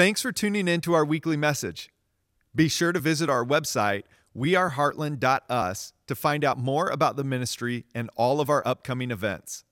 Thanks for tuning in to our weekly message. Be sure to visit our website, weareheartland.us, to find out more about the ministry and all of our upcoming events.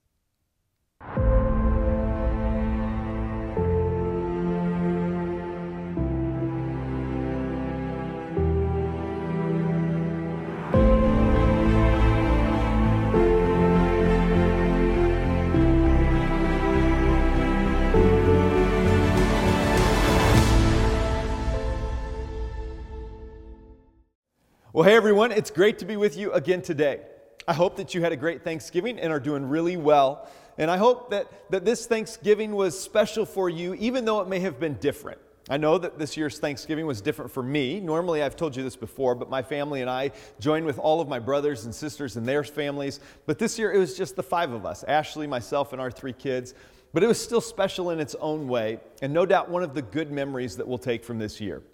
Well, hey everyone, it's great to be with you again today. I hope that you had a great Thanksgiving and are doing really well. And I hope that, that this Thanksgiving was special for you, even though it may have been different. I know that this year's Thanksgiving was different for me. Normally, I've told you this before, but my family and I joined with all of my brothers and sisters and their families. But this year, it was just the five of us Ashley, myself, and our three kids. But it was still special in its own way, and no doubt one of the good memories that we'll take from this year.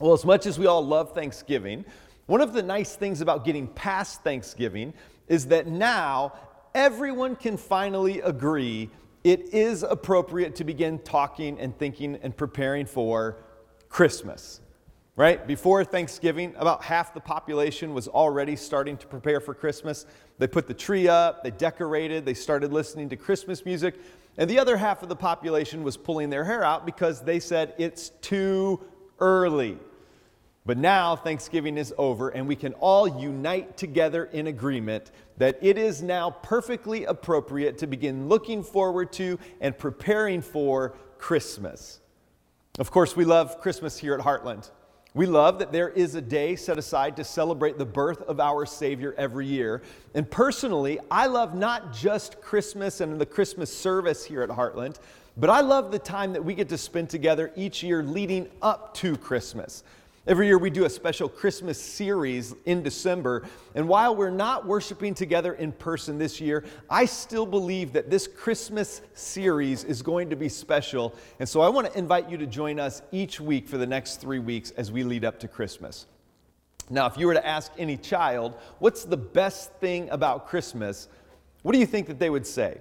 Well, as much as we all love Thanksgiving, one of the nice things about getting past Thanksgiving is that now everyone can finally agree it is appropriate to begin talking and thinking and preparing for Christmas. Right? Before Thanksgiving, about half the population was already starting to prepare for Christmas. They put the tree up, they decorated, they started listening to Christmas music, and the other half of the population was pulling their hair out because they said it's too early. But now Thanksgiving is over, and we can all unite together in agreement that it is now perfectly appropriate to begin looking forward to and preparing for Christmas. Of course, we love Christmas here at Heartland. We love that there is a day set aside to celebrate the birth of our Savior every year. And personally, I love not just Christmas and the Christmas service here at Heartland, but I love the time that we get to spend together each year leading up to Christmas. Every year we do a special Christmas series in December. And while we're not worshiping together in person this year, I still believe that this Christmas series is going to be special. And so I want to invite you to join us each week for the next three weeks as we lead up to Christmas. Now, if you were to ask any child, what's the best thing about Christmas? What do you think that they would say?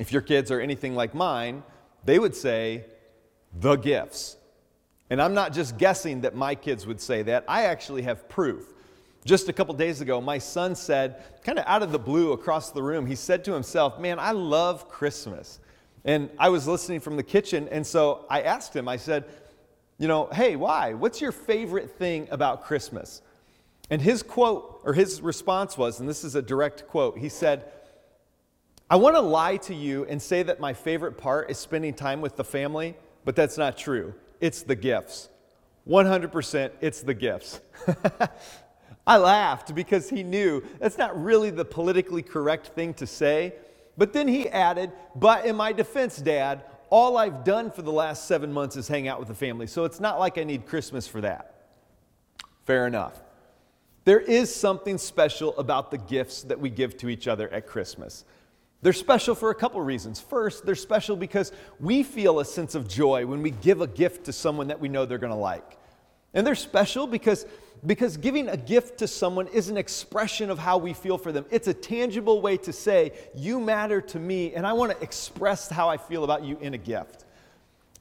If your kids are anything like mine, they would say, the gifts. And I'm not just guessing that my kids would say that, I actually have proof. Just a couple days ago, my son said, kind of out of the blue across the room, he said to himself, Man, I love Christmas. And I was listening from the kitchen, and so I asked him, I said, You know, hey, why? What's your favorite thing about Christmas? And his quote, or his response was, and this is a direct quote, he said, I want to lie to you and say that my favorite part is spending time with the family, but that's not true it's the gifts. 100% it's the gifts. I laughed because he knew that's not really the politically correct thing to say. But then he added, But in my defense, Dad, all I've done for the last seven months is hang out with the family. So it's not like I need Christmas for that. Fair enough. There is something special about the gifts that we give to each other at Christmas. They're special for a couple reasons. First, they're special because we feel a sense of joy when we give a gift to someone that we know they're going to like. And they're special because, because giving a gift to someone is an expression of how we feel for them. It's a tangible way to say, You matter to me, and I want to express how I feel about you in a gift.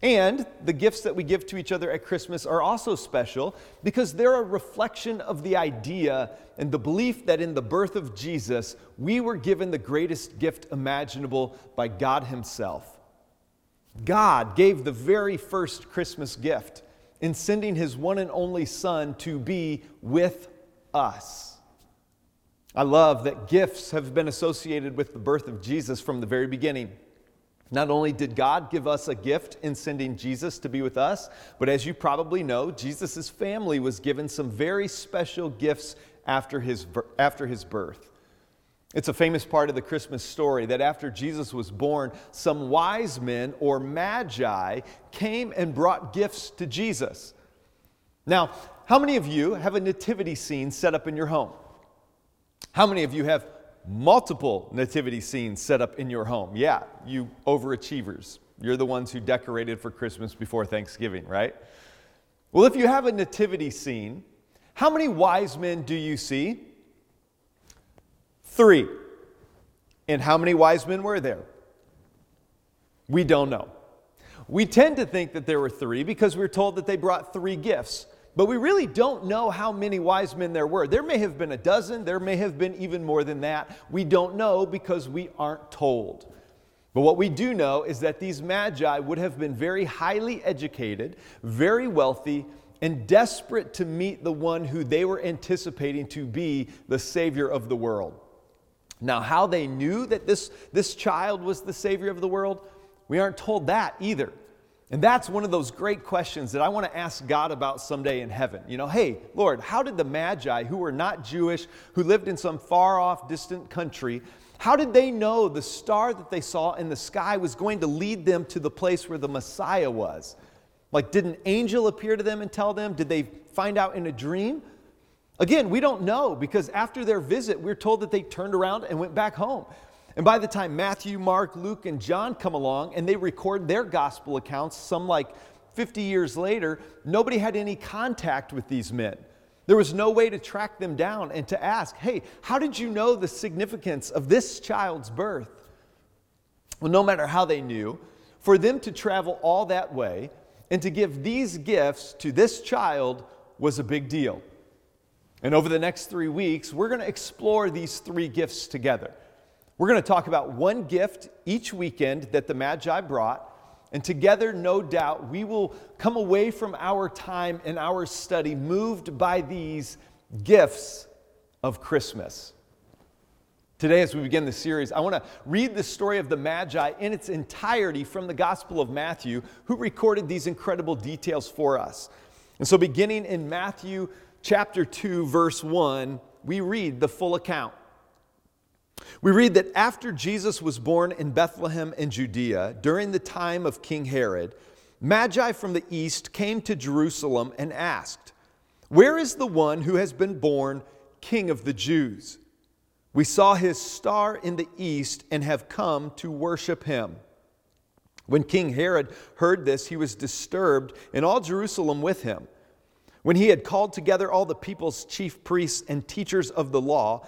And the gifts that we give to each other at Christmas are also special because they're a reflection of the idea and the belief that in the birth of Jesus, we were given the greatest gift imaginable by God Himself. God gave the very first Christmas gift in sending His one and only Son to be with us. I love that gifts have been associated with the birth of Jesus from the very beginning. Not only did God give us a gift in sending Jesus to be with us, but as you probably know, Jesus' family was given some very special gifts after his, after his birth. It's a famous part of the Christmas story that after Jesus was born, some wise men or magi came and brought gifts to Jesus. Now, how many of you have a nativity scene set up in your home? How many of you have multiple nativity scenes set up in your home. Yeah, you overachievers. You're the ones who decorated for Christmas before Thanksgiving, right? Well, if you have a nativity scene, how many wise men do you see? Three. And how many wise men were there? We don't know. We tend to think that there were three because we're told that they brought three gifts. But we really don't know how many wise men there were. There may have been a dozen, there may have been even more than that. We don't know because we aren't told. But what we do know is that these magi would have been very highly educated, very wealthy, and desperate to meet the one who they were anticipating to be the Savior of the world. Now, how they knew that this, this child was the Savior of the world, we aren't told that either. And that's one of those great questions that I want to ask God about someday in heaven. You know, hey, Lord, how did the Magi, who were not Jewish, who lived in some far off, distant country, how did they know the star that they saw in the sky was going to lead them to the place where the Messiah was? Like, did an angel appear to them and tell them? Did they find out in a dream? Again, we don't know because after their visit, we're told that they turned around and went back home. And by the time Matthew, Mark, Luke, and John come along and they record their gospel accounts, some like 50 years later, nobody had any contact with these men. There was no way to track them down and to ask, hey, how did you know the significance of this child's birth? Well, no matter how they knew, for them to travel all that way and to give these gifts to this child was a big deal. And over the next three weeks, we're going to explore these three gifts together. We're going to talk about one gift each weekend that the Magi brought. And together, no doubt, we will come away from our time and our study moved by these gifts of Christmas. Today, as we begin the series, I want to read the story of the Magi in its entirety from the Gospel of Matthew, who recorded these incredible details for us. And so, beginning in Matthew chapter 2, verse 1, we read the full account. We read that after Jesus was born in Bethlehem in Judea during the time of King Herod, Magi from the east came to Jerusalem and asked, Where is the one who has been born King of the Jews? We saw his star in the east and have come to worship him. When King Herod heard this, he was disturbed, and all Jerusalem with him. When he had called together all the people's chief priests and teachers of the law,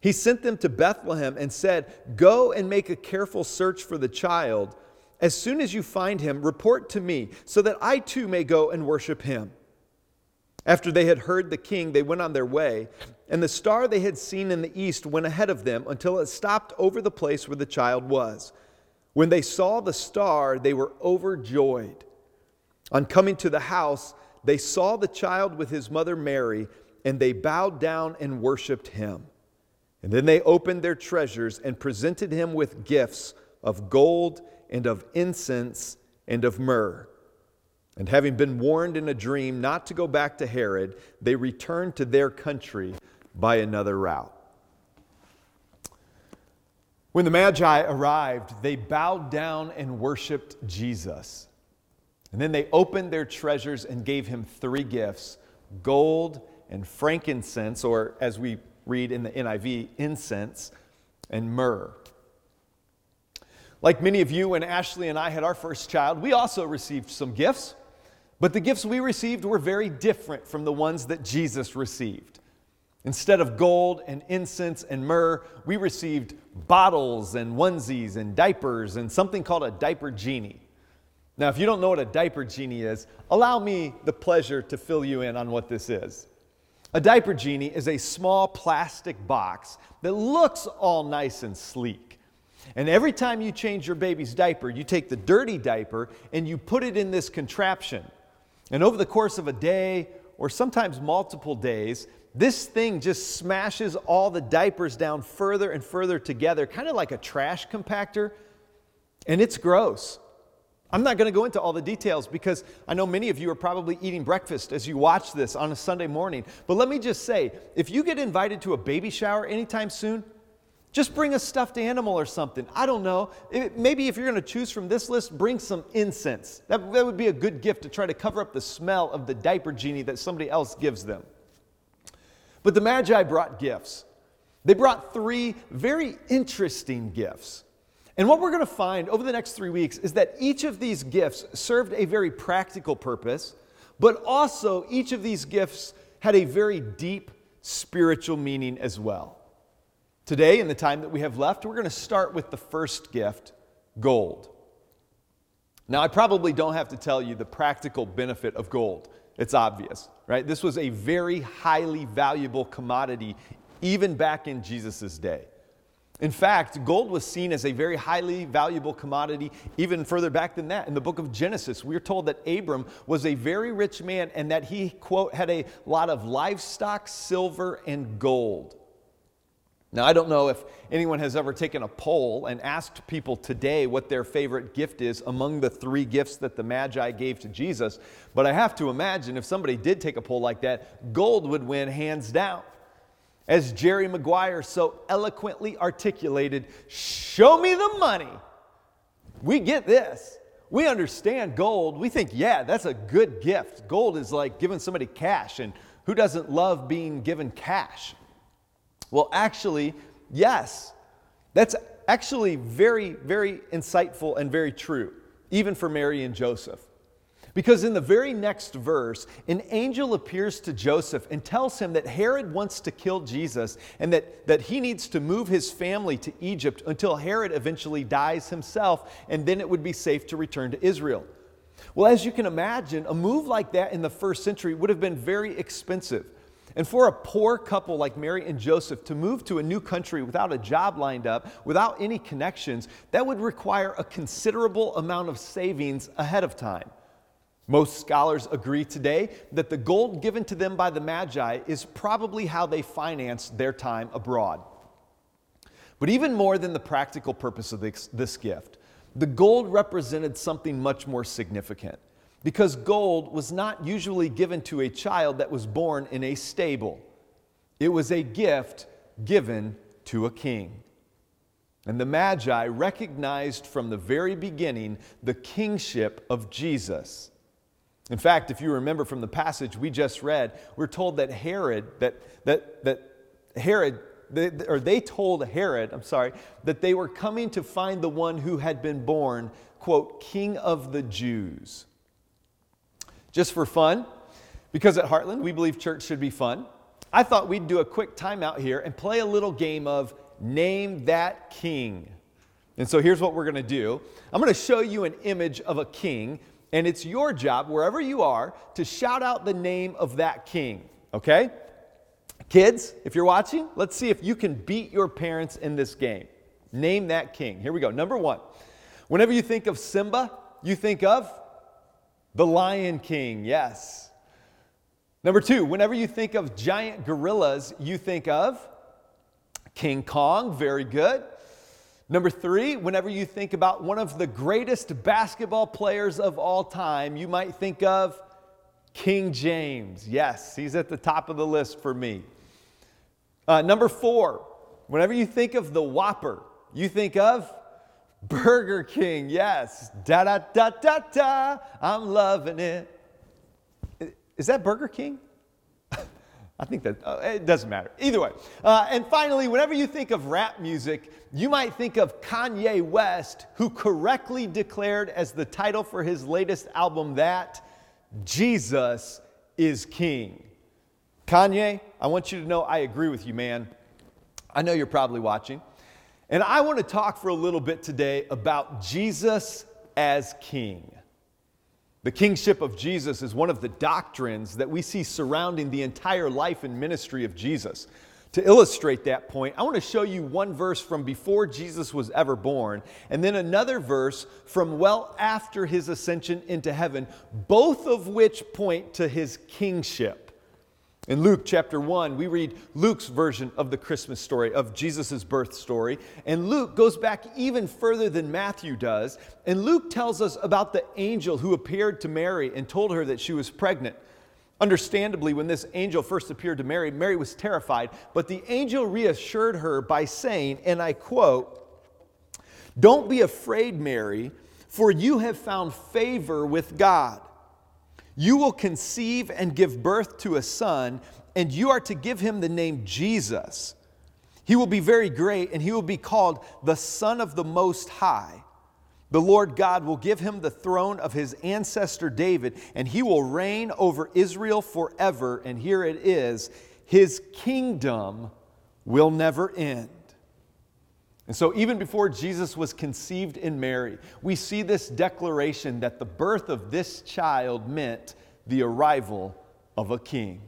He sent them to Bethlehem and said, Go and make a careful search for the child. As soon as you find him, report to me, so that I too may go and worship him. After they had heard the king, they went on their way, and the star they had seen in the east went ahead of them until it stopped over the place where the child was. When they saw the star, they were overjoyed. On coming to the house, they saw the child with his mother Mary, and they bowed down and worshiped him. And then they opened their treasures and presented him with gifts of gold and of incense and of myrrh. And having been warned in a dream not to go back to Herod, they returned to their country by another route. When the Magi arrived, they bowed down and worshiped Jesus. And then they opened their treasures and gave him three gifts gold and frankincense, or as we read in the NIV, incense and myrrh. Like many of you, when Ashley and I had our first child, we also received some gifts, but the gifts we received were very different from the ones that Jesus received. Instead of gold and incense and myrrh, we received bottles and onesies and diapers and something called a diaper genie. Now, if you don't know what a diaper genie is, allow me the pleasure to fill you in on what this is. A diaper genie is a small plastic box that looks all nice and sleek. And every time you change your baby's diaper, you take the dirty diaper and you put it in this contraption. And over the course of a day, or sometimes multiple days, this thing just smashes all the diapers down further and further together, kind of like a trash compactor. And it's gross. I'm not going to go into all the details because I know many of you are probably eating breakfast as you watch this on a Sunday morning. But let me just say if you get invited to a baby shower anytime soon, Just bring a stuffed animal or something. I don't know. It, maybe if you're going to choose from this list, bring some incense. That, that would be a good gift to try to cover up the smell of the diaper genie that somebody else gives them. But the Magi brought gifts. They brought three very interesting gifts. And what we're going to find over the next three weeks is that each of these gifts served a very practical purpose, but also each of these gifts had a very deep spiritual meaning as well. Today, in the time that we have left, we're going to start with the first gift gold. Now, I probably don't have to tell you the practical benefit of gold. It's obvious, right? This was a very highly valuable commodity even back in Jesus' day. In fact, gold was seen as a very highly valuable commodity even further back than that. In the book of Genesis, we're told that Abram was a very rich man and that he, quote, had a lot of livestock, silver, and gold. Now, I don't know if anyone has ever taken a poll and asked people today what their favorite gift is among the three gifts that the Magi gave to Jesus, but I have to imagine if somebody did take a poll like that, gold would win hands down. As Jerry Maguire so eloquently articulated, show me the money. We get this. We understand gold. We think, yeah, that's a good gift. Gold is like giving somebody cash, and who doesn't love being given cash? Well, actually, yes. That's actually very, very insightful and very true, even for Mary and Joseph. Because in the very next verse, an angel appears to Joseph and tells him that Herod wants to kill Jesus and that, that he needs to move his family to Egypt until Herod eventually dies himself, and then it would be safe to return to Israel. Well, as you can imagine, a move like that in the first century would have been very expensive. And for a poor couple like Mary and Joseph to move to a new country without a job lined up, without any connections, that would require a considerable amount of savings ahead of time. Most scholars agree today that the gold given to them by the Magi is probably how they financed their time abroad. But even more than the practical purpose of this, this gift, the gold represented something much more significant because gold was not usually given to a child that was born in a stable. It was a gift given to a king. And the Magi recognized from the very beginning the kingship of Jesus. In fact, if you remember from the passage we just read, we're told that Herod, that, that, that Herod, they, or they told Herod, I'm sorry, that they were coming to find the one who had been born, quote, King of the Jews. Just for fun, because at Heartland we believe church should be fun, I thought we'd do a quick timeout here and play a little game of Name That King. And so here's what we're going to do I'm going to show you an image of a king, and it's your job, wherever you are, to shout out the name of that king, okay? Kids, if you're watching, let's see if you can beat your parents in this game. Name that king. Here we go. Number one. Whenever you think of Simba, you think of the Lion King, yes. Number two, whenever you think of giant gorillas, you think of King Kong, very good. Number three, whenever you think about one of the greatest basketball players of all time, you might think of King James. Yes, he's at the top of the list for me. Uh, number four, whenever you think of the Whopper, you think of Burger King, yes. Da da da da da. I'm loving it. Is that Burger King? I think that uh, it doesn't matter. Either way. Uh, and finally, whenever you think of rap music, you might think of Kanye West, who correctly declared as the title for his latest album that Jesus is King. Kanye, I want you to know I agree with you, man. I know you're probably watching. And I want to talk for a little bit today about Jesus as King. The kingship of Jesus is one of the doctrines that we see surrounding the entire life and ministry of Jesus. To illustrate that point, I want to show you one verse from before Jesus was ever born, and then another verse from well after his ascension into heaven, both of which point to his kingship. In Luke chapter 1, we read Luke's version of the Christmas story, of Jesus' birth story. And Luke goes back even further than Matthew does. And Luke tells us about the angel who appeared to Mary and told her that she was pregnant. Understandably, when this angel first appeared to Mary, Mary was terrified, but the angel reassured her by saying, and I quote, Don't be afraid, Mary, for you have found favor with God. You will conceive and give birth to a son, and you are to give him the name Jesus. He will be very great, and he will be called the Son of the Most High. The Lord God will give him the throne of his ancestor David, and he will reign over Israel forever. And here it is his kingdom will never end. And so, even before Jesus was conceived in Mary, we see this declaration that the birth of this child meant the arrival of a king.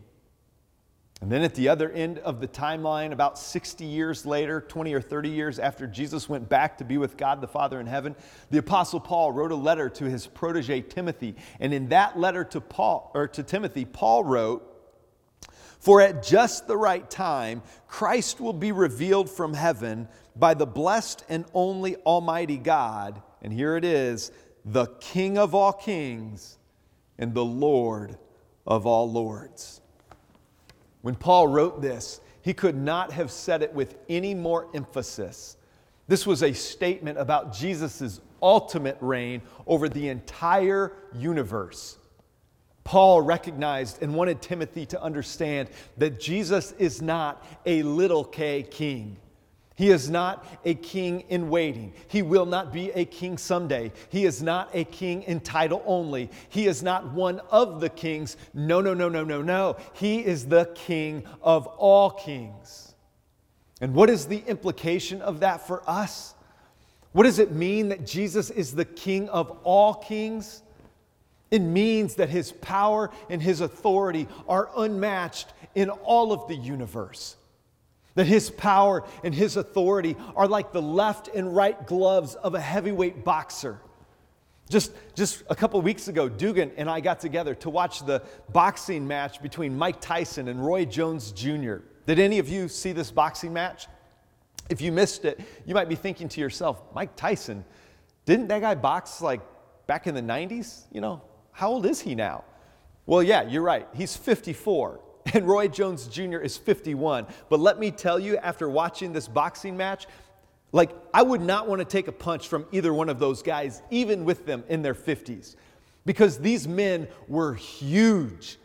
And then at the other end of the timeline, about 60 years later, 20 or 30 years after Jesus went back to be with God the Father in heaven, the apostle Paul wrote a letter to his protege Timothy. And in that letter to Paul or to Timothy, Paul wrote, "For at just the right time Christ will be revealed from heaven by the blessed and only almighty God, and here it is, the King of all kings and the Lord of all lords." When Paul wrote this, he could not have said it with any more emphasis. This was a statement about Jesus' ultimate reign over the entire universe. Paul recognized and wanted Timothy to understand that Jesus is not a little k king. He is not a king in waiting. He will not be a king someday. He is not a king in title only. He is not one of the kings. No, no, no, no, no, no. He is the king of all kings. And what is the implication of that for us? What does it mean that Jesus is the king of all kings? It means that his power and his authority are unmatched in all of the universe. That his power and his authority are like the left and right gloves of a heavyweight boxer. Just, just a couple weeks ago, Dugan and I got together to watch the boxing match between Mike Tyson and Roy Jones Jr. Did any of you see this boxing match? If you missed it, you might be thinking to yourself, Mike Tyson, didn't that guy box like back in the 90s? You know, how old is he now? Well, yeah, you're right. He's 54 and Roy Jones Jr. is 51. But let me tell you, after watching this boxing match, like I would not want to take a punch from either one of those guys, even with them in their 50s, because these men were huge.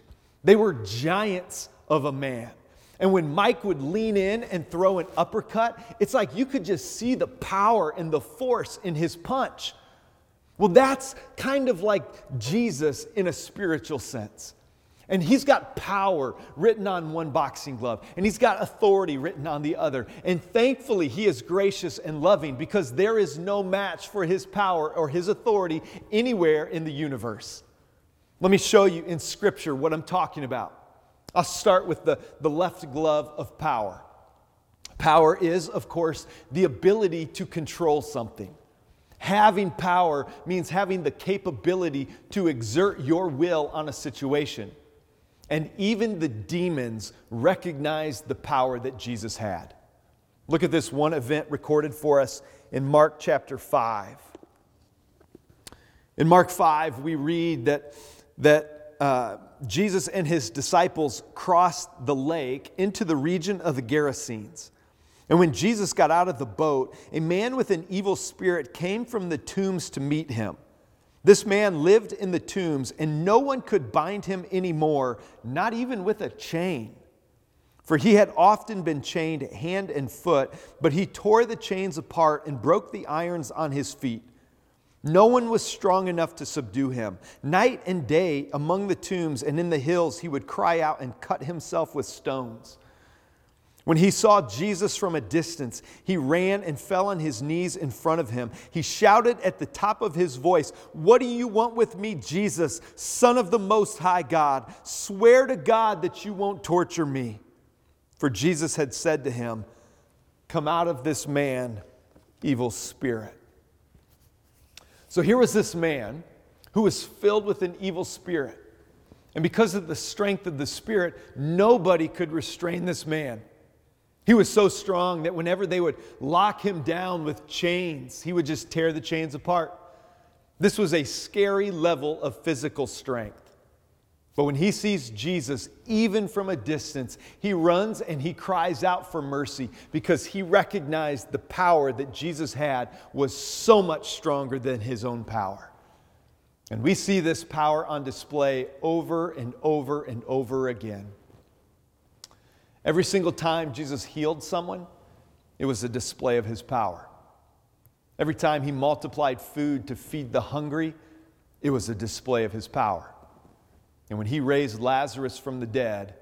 They were giants of a man. And when Mike would lean in and throw an uppercut, it's like you could just see the power and the force in his punch. Well, that's kind of like Jesus in a spiritual sense. And he's got power written on one boxing glove, and he's got authority written on the other. And thankfully, he is gracious and loving because there is no match for his power or his authority anywhere in the universe. Let me show you in Scripture what I'm talking about. I'll start with the, the left glove of power. Power is, of course, the ability to control something. Having power means having the capability to exert your will on a situation. And even the demons recognized the power that Jesus had. Look at this one event recorded for us in Mark chapter 5. In Mark 5, we read that, that uh, Jesus and his disciples crossed the lake into the region of the Gerasenes. And when Jesus got out of the boat, a man with an evil spirit came from the tombs to meet him. This man lived in the tombs, and no one could bind him anymore, not even with a chain. For he had often been chained hand and foot, but he tore the chains apart and broke the irons on his feet. No one was strong enough to subdue him. Night and day among the tombs and in the hills, he would cry out and cut himself with stones. When he saw Jesus from a distance, he ran and fell on his knees in front of him. He shouted at the top of his voice, What do you want with me, Jesus, Son of the Most High God? Swear to God that you won't torture me. For Jesus had said to him, Come out of this man, evil spirit. So here was this man who was filled with an evil spirit. And because of the strength of the spirit, nobody could restrain this man. He was so strong that whenever they would lock him down with chains, he would just tear the chains apart. This was a scary level of physical strength. But when he sees Jesus, even from a distance, he runs and he cries out for mercy because he recognized the power that Jesus had was so much stronger than his own power. And we see this power on display over and over and over again. Every single time Jesus healed someone, it was a display of his power. Every time he multiplied food to feed the hungry, it was a display of his power. And when he raised Lazarus from the dead,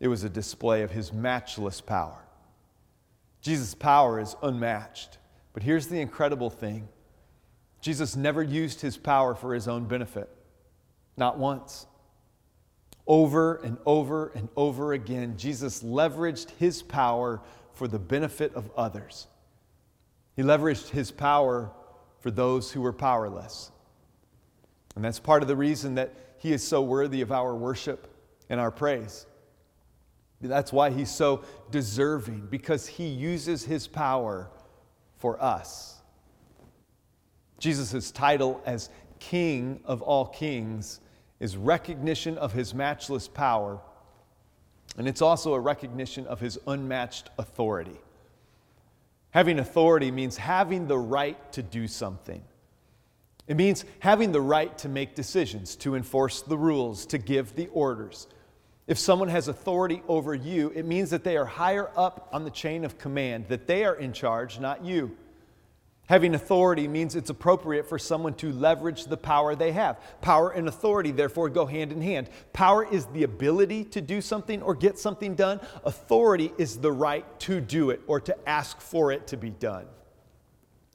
it was a display of his matchless power. Jesus' power is unmatched. But here's the incredible thing Jesus never used his power for his own benefit, not once. Over and over and over again, Jesus leveraged his power for the benefit of others. He leveraged his power for those who were powerless. And that's part of the reason that he is so worthy of our worship and our praise. That's why he's so deserving, because he uses his power for us. Jesus' title as King of all kings is recognition of his matchless power, and it's also a recognition of his unmatched authority. Having authority means having the right to do something. It means having the right to make decisions, to enforce the rules, to give the orders. If someone has authority over you, it means that they are higher up on the chain of command, that they are in charge, not you. Having authority means it's appropriate for someone to leverage the power they have. Power and authority, therefore, go hand in hand. Power is the ability to do something or get something done, authority is the right to do it or to ask for it to be done.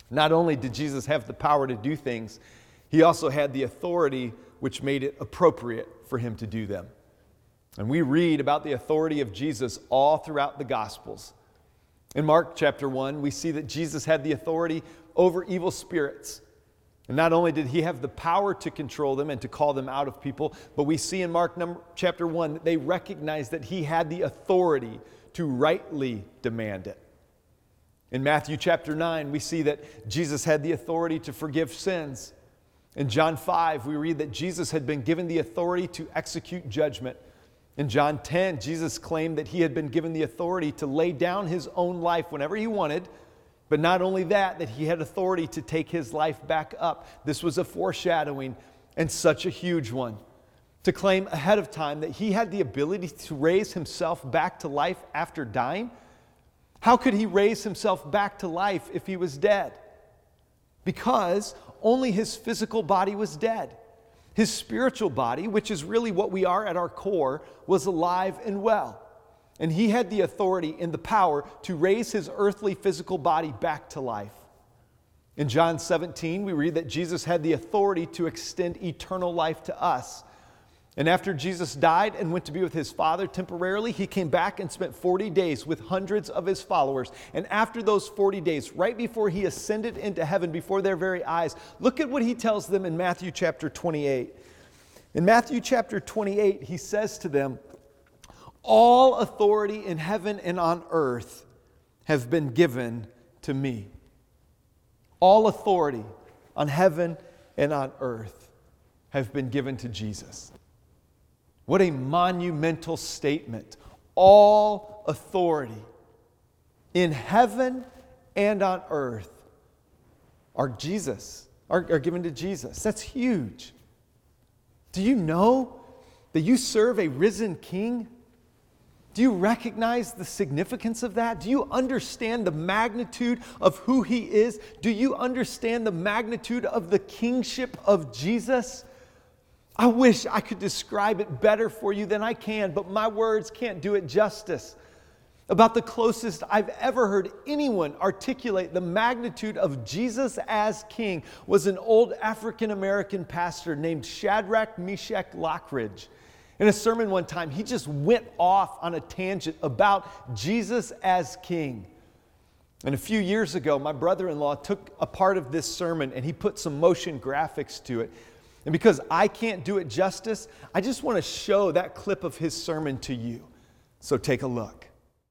Not only did Jesus have the power to do things, he also had the authority which made it appropriate for him to do them. And we read about the authority of Jesus all throughout the Gospels. In Mark chapter 1, we see that Jesus had the authority over evil spirits. And not only did he have the power to control them and to call them out of people, but we see in Mark number, chapter 1 that they recognized that he had the authority to rightly demand it. In Matthew chapter 9, we see that Jesus had the authority to forgive sins. In John 5, we read that Jesus had been given the authority to execute judgment. In John 10, Jesus claimed that he had been given the authority to lay down his own life whenever he wanted, but not only that, that he had authority to take his life back up. This was a foreshadowing and such a huge one. To claim ahead of time that he had the ability to raise himself back to life after dying how could he raise himself back to life if he was dead? Because only his physical body was dead. His spiritual body, which is really what we are at our core, was alive and well. And he had the authority and the power to raise his earthly physical body back to life. In John 17, we read that Jesus had the authority to extend eternal life to us and after Jesus died and went to be with his Father temporarily, he came back and spent 40 days with hundreds of his followers. And after those 40 days, right before he ascended into heaven before their very eyes, look at what he tells them in Matthew chapter 28. In Matthew chapter 28, he says to them, All authority in heaven and on earth have been given to me. All authority on heaven and on earth have been given to Jesus. What a monumental statement. All authority in heaven and on earth are Jesus, are, are given to Jesus. That's huge. Do you know that you serve a risen king? Do you recognize the significance of that? Do you understand the magnitude of who he is? Do you understand the magnitude of the kingship of Jesus? I wish I could describe it better for you than I can, but my words can't do it justice. About the closest I've ever heard anyone articulate the magnitude of Jesus as king was an old African American pastor named Shadrach Meshach Lockridge. In a sermon one time, he just went off on a tangent about Jesus as king. And a few years ago, my brother in law took a part of this sermon and he put some motion graphics to it. And because I can't do it justice, I just want to show that clip of his sermon to you. So take a look.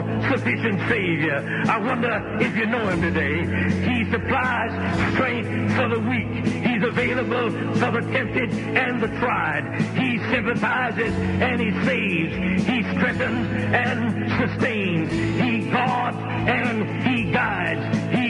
all-sufficient Savior. I wonder if you know him today. He supplies strength for the weak. He's available for the tempted and the tried. He sympathizes and he saves. He strengthens and sustains. He guards and he guides. He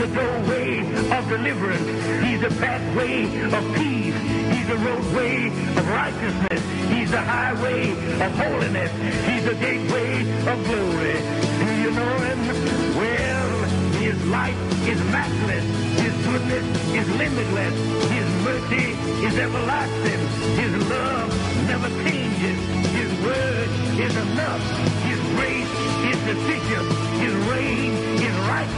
The doorway of deliverance. He's the pathway of peace. He's the roadway of righteousness. He's the highway of holiness. He's the gateway of glory. Do you know him? Well, his light is matchless. His goodness is limitless. His mercy is everlasting. His love never changes. His word is enough. His grace is sufficient. His reign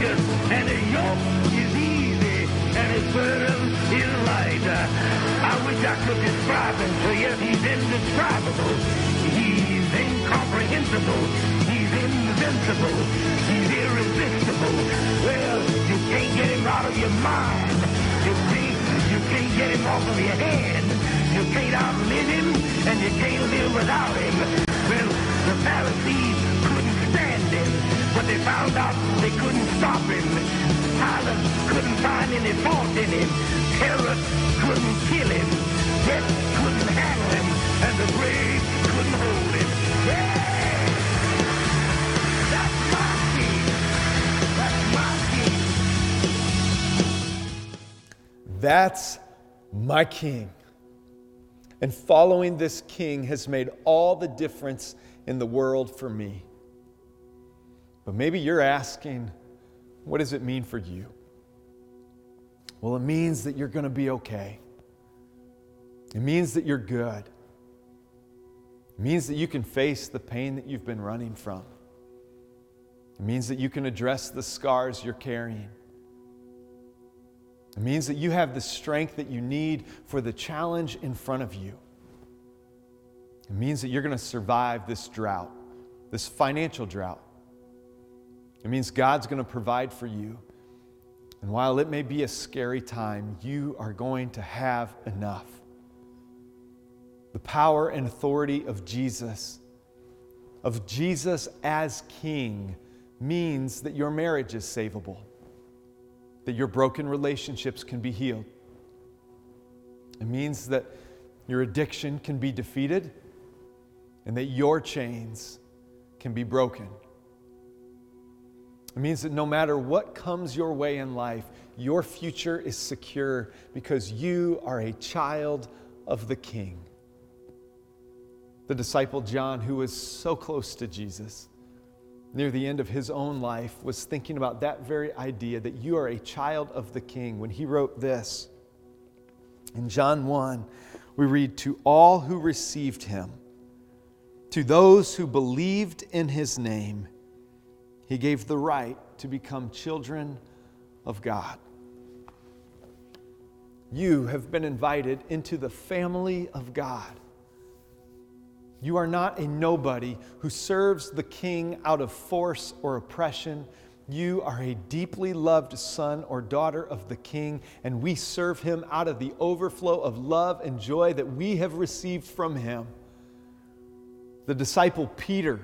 And his yoke is easy. And his burden is light. I wish I could describe him to you. He's indescribable. He's incomprehensible. He's invincible. He's irresistible. Well, you can't get him out of your mind. You can't, you can't get him off of your head. You can't outlive him, and you can't live without him. Well, the Pharisees but they found out they couldn't stop him. Pilate couldn't find any fault in him. Herod couldn't kill him. Death couldn't handle him, and the grave couldn't hold him. Yeah! That's my king. That's my king. That's my king. And following this king has made all the difference in the world for me. But maybe you're asking, what does it mean for you? Well, it means that you're going to be okay. It means that you're good. It means that you can face the pain that you've been running from. It means that you can address the scars you're carrying. It means that you have the strength that you need for the challenge in front of you. It means that you're going to survive this drought, this financial drought. It means God's going to provide for you. And while it may be a scary time, you are going to have enough. The power and authority of Jesus, of Jesus as King, means that your marriage is savable that your broken relationships can be healed. It means that your addiction can be defeated and that your chains can be broken. It means that no matter what comes your way in life, your future is secure because you are a child of the King. The disciple John, who was so close to Jesus, near the end of his own life, was thinking about that very idea that you are a child of the King when he wrote this. In John 1, we read, To all who received him, to those who believed in his name, He gave the right to become children of God. You have been invited into the family of God. You are not a nobody who serves the king out of force or oppression. You are a deeply loved son or daughter of the king, and we serve him out of the overflow of love and joy that we have received from him. The disciple Peter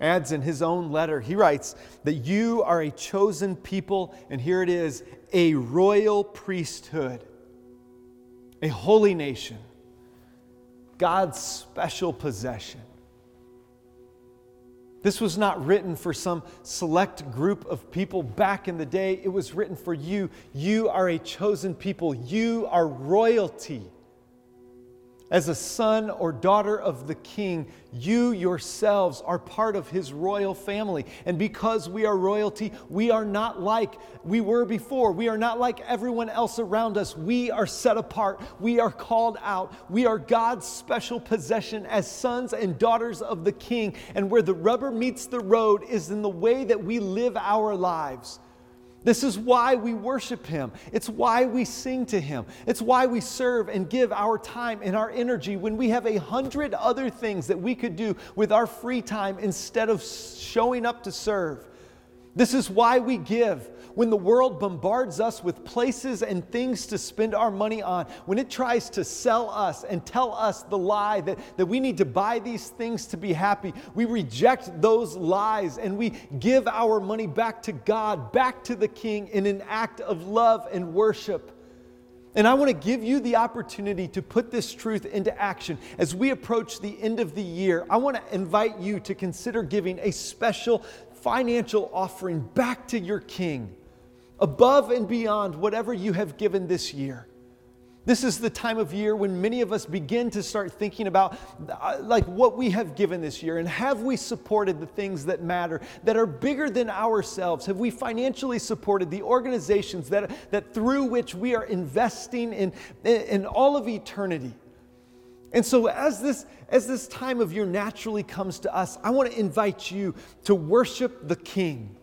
adds in his own letter, he writes that you are a chosen people, and here it is a royal priesthood, a holy nation, God's special possession. This was not written for some select group of people back in the day. It was written for you. You are a chosen people, you are royalty. As a son or daughter of the king, you yourselves are part of his royal family. And because we are royalty, we are not like we were before. We are not like everyone else around us. We are set apart. We are called out. We are God's special possession as sons and daughters of the king. And where the rubber meets the road is in the way that we live our lives. This is why we worship Him. It's why we sing to Him. It's why we serve and give our time and our energy when we have a hundred other things that we could do with our free time instead of showing up to serve. This is why we give. When the world bombards us with places and things to spend our money on, when it tries to sell us and tell us the lie that, that we need to buy these things to be happy, we reject those lies and we give our money back to God, back to the King in an act of love and worship. And I want to give you the opportunity to put this truth into action. As we approach the end of the year, I want to invite you to consider giving a special financial offering back to your King, above and beyond whatever you have given this year. This is the time of year when many of us begin to start thinking about uh, like what we have given this year and have we supported the things that matter that are bigger than ourselves? Have we financially supported the organizations that, that through which we are investing in, in all of eternity? And so, as this, as this time of year naturally comes to us, I want to invite you to worship the King,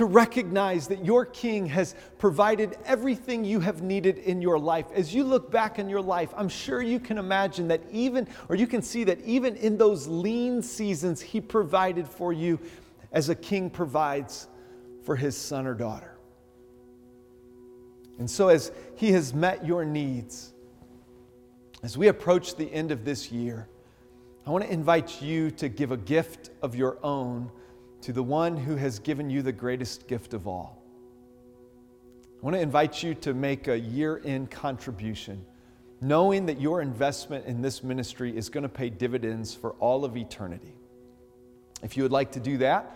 to recognize that your King has provided everything you have needed in your life. As you look back in your life, I'm sure you can imagine that even, or you can see that even in those lean seasons, He provided for you as a king provides for his son or daughter. And so, as He has met your needs, as we approach the end of this year, I want to invite you to give a gift of your own to the one who has given you the greatest gift of all. I want to invite you to make a year end contribution, knowing that your investment in this ministry is going to pay dividends for all of eternity. If you would like to do that,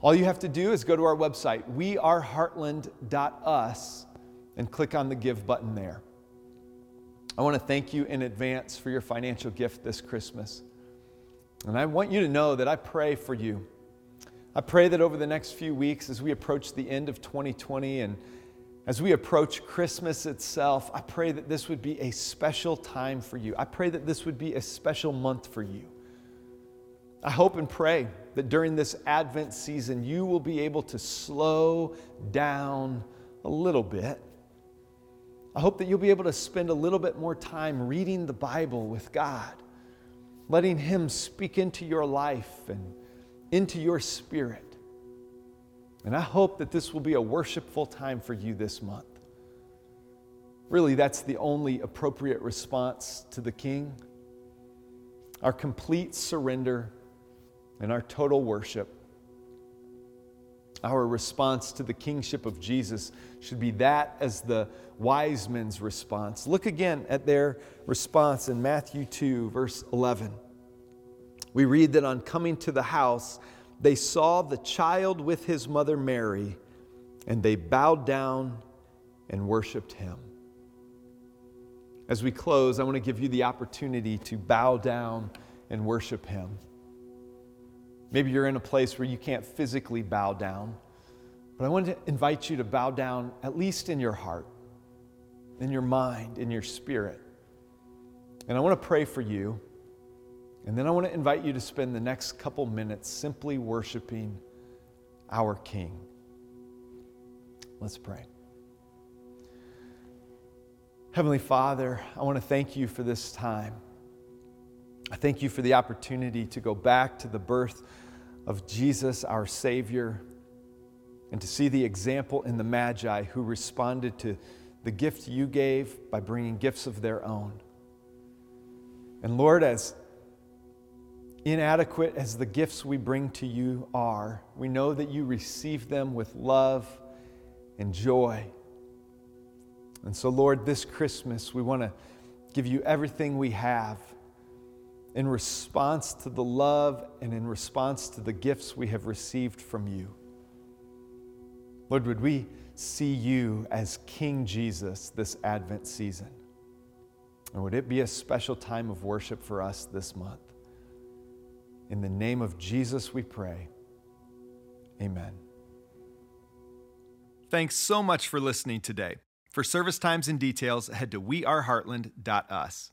all you have to do is go to our website, weareheartland.us, and click on the Give button there. I want to thank you in advance for your financial gift this Christmas. And I want you to know that I pray for you. I pray that over the next few weeks, as we approach the end of 2020 and as we approach Christmas itself, I pray that this would be a special time for you. I pray that this would be a special month for you. I hope and pray that during this Advent season, you will be able to slow down a little bit I hope that you'll be able to spend a little bit more time reading the Bible with God, letting Him speak into your life and into your spirit. And I hope that this will be a worshipful time for you this month. Really, that's the only appropriate response to the King our complete surrender and our total worship. Our response to the kingship of Jesus should be that as the wise men's response. Look again at their response in Matthew 2, verse 11. We read that on coming to the house, they saw the child with his mother Mary, and they bowed down and worshiped him. As we close, I want to give you the opportunity to bow down and worship him. Maybe you're in a place where you can't physically bow down, but I want to invite you to bow down, at least in your heart in your mind, in your spirit. And I want to pray for you. And then I want to invite you to spend the next couple minutes simply worshiping our King. Let's pray. Heavenly Father, I want to thank you for this time. I thank you for the opportunity to go back to the birth of Jesus, our Savior, and to see the example in the Magi who responded to the gift you gave by bringing gifts of their own. And Lord, as inadequate as the gifts we bring to you are, we know that you receive them with love and joy. And so, Lord, this Christmas, we want to give you everything we have in response to the love and in response to the gifts we have received from you. Lord, would we see you as King Jesus this Advent season? And would it be a special time of worship for us this month? In the name of Jesus, we pray. Amen. Thanks so much for listening today. For service times and details, head to weareheartland.us.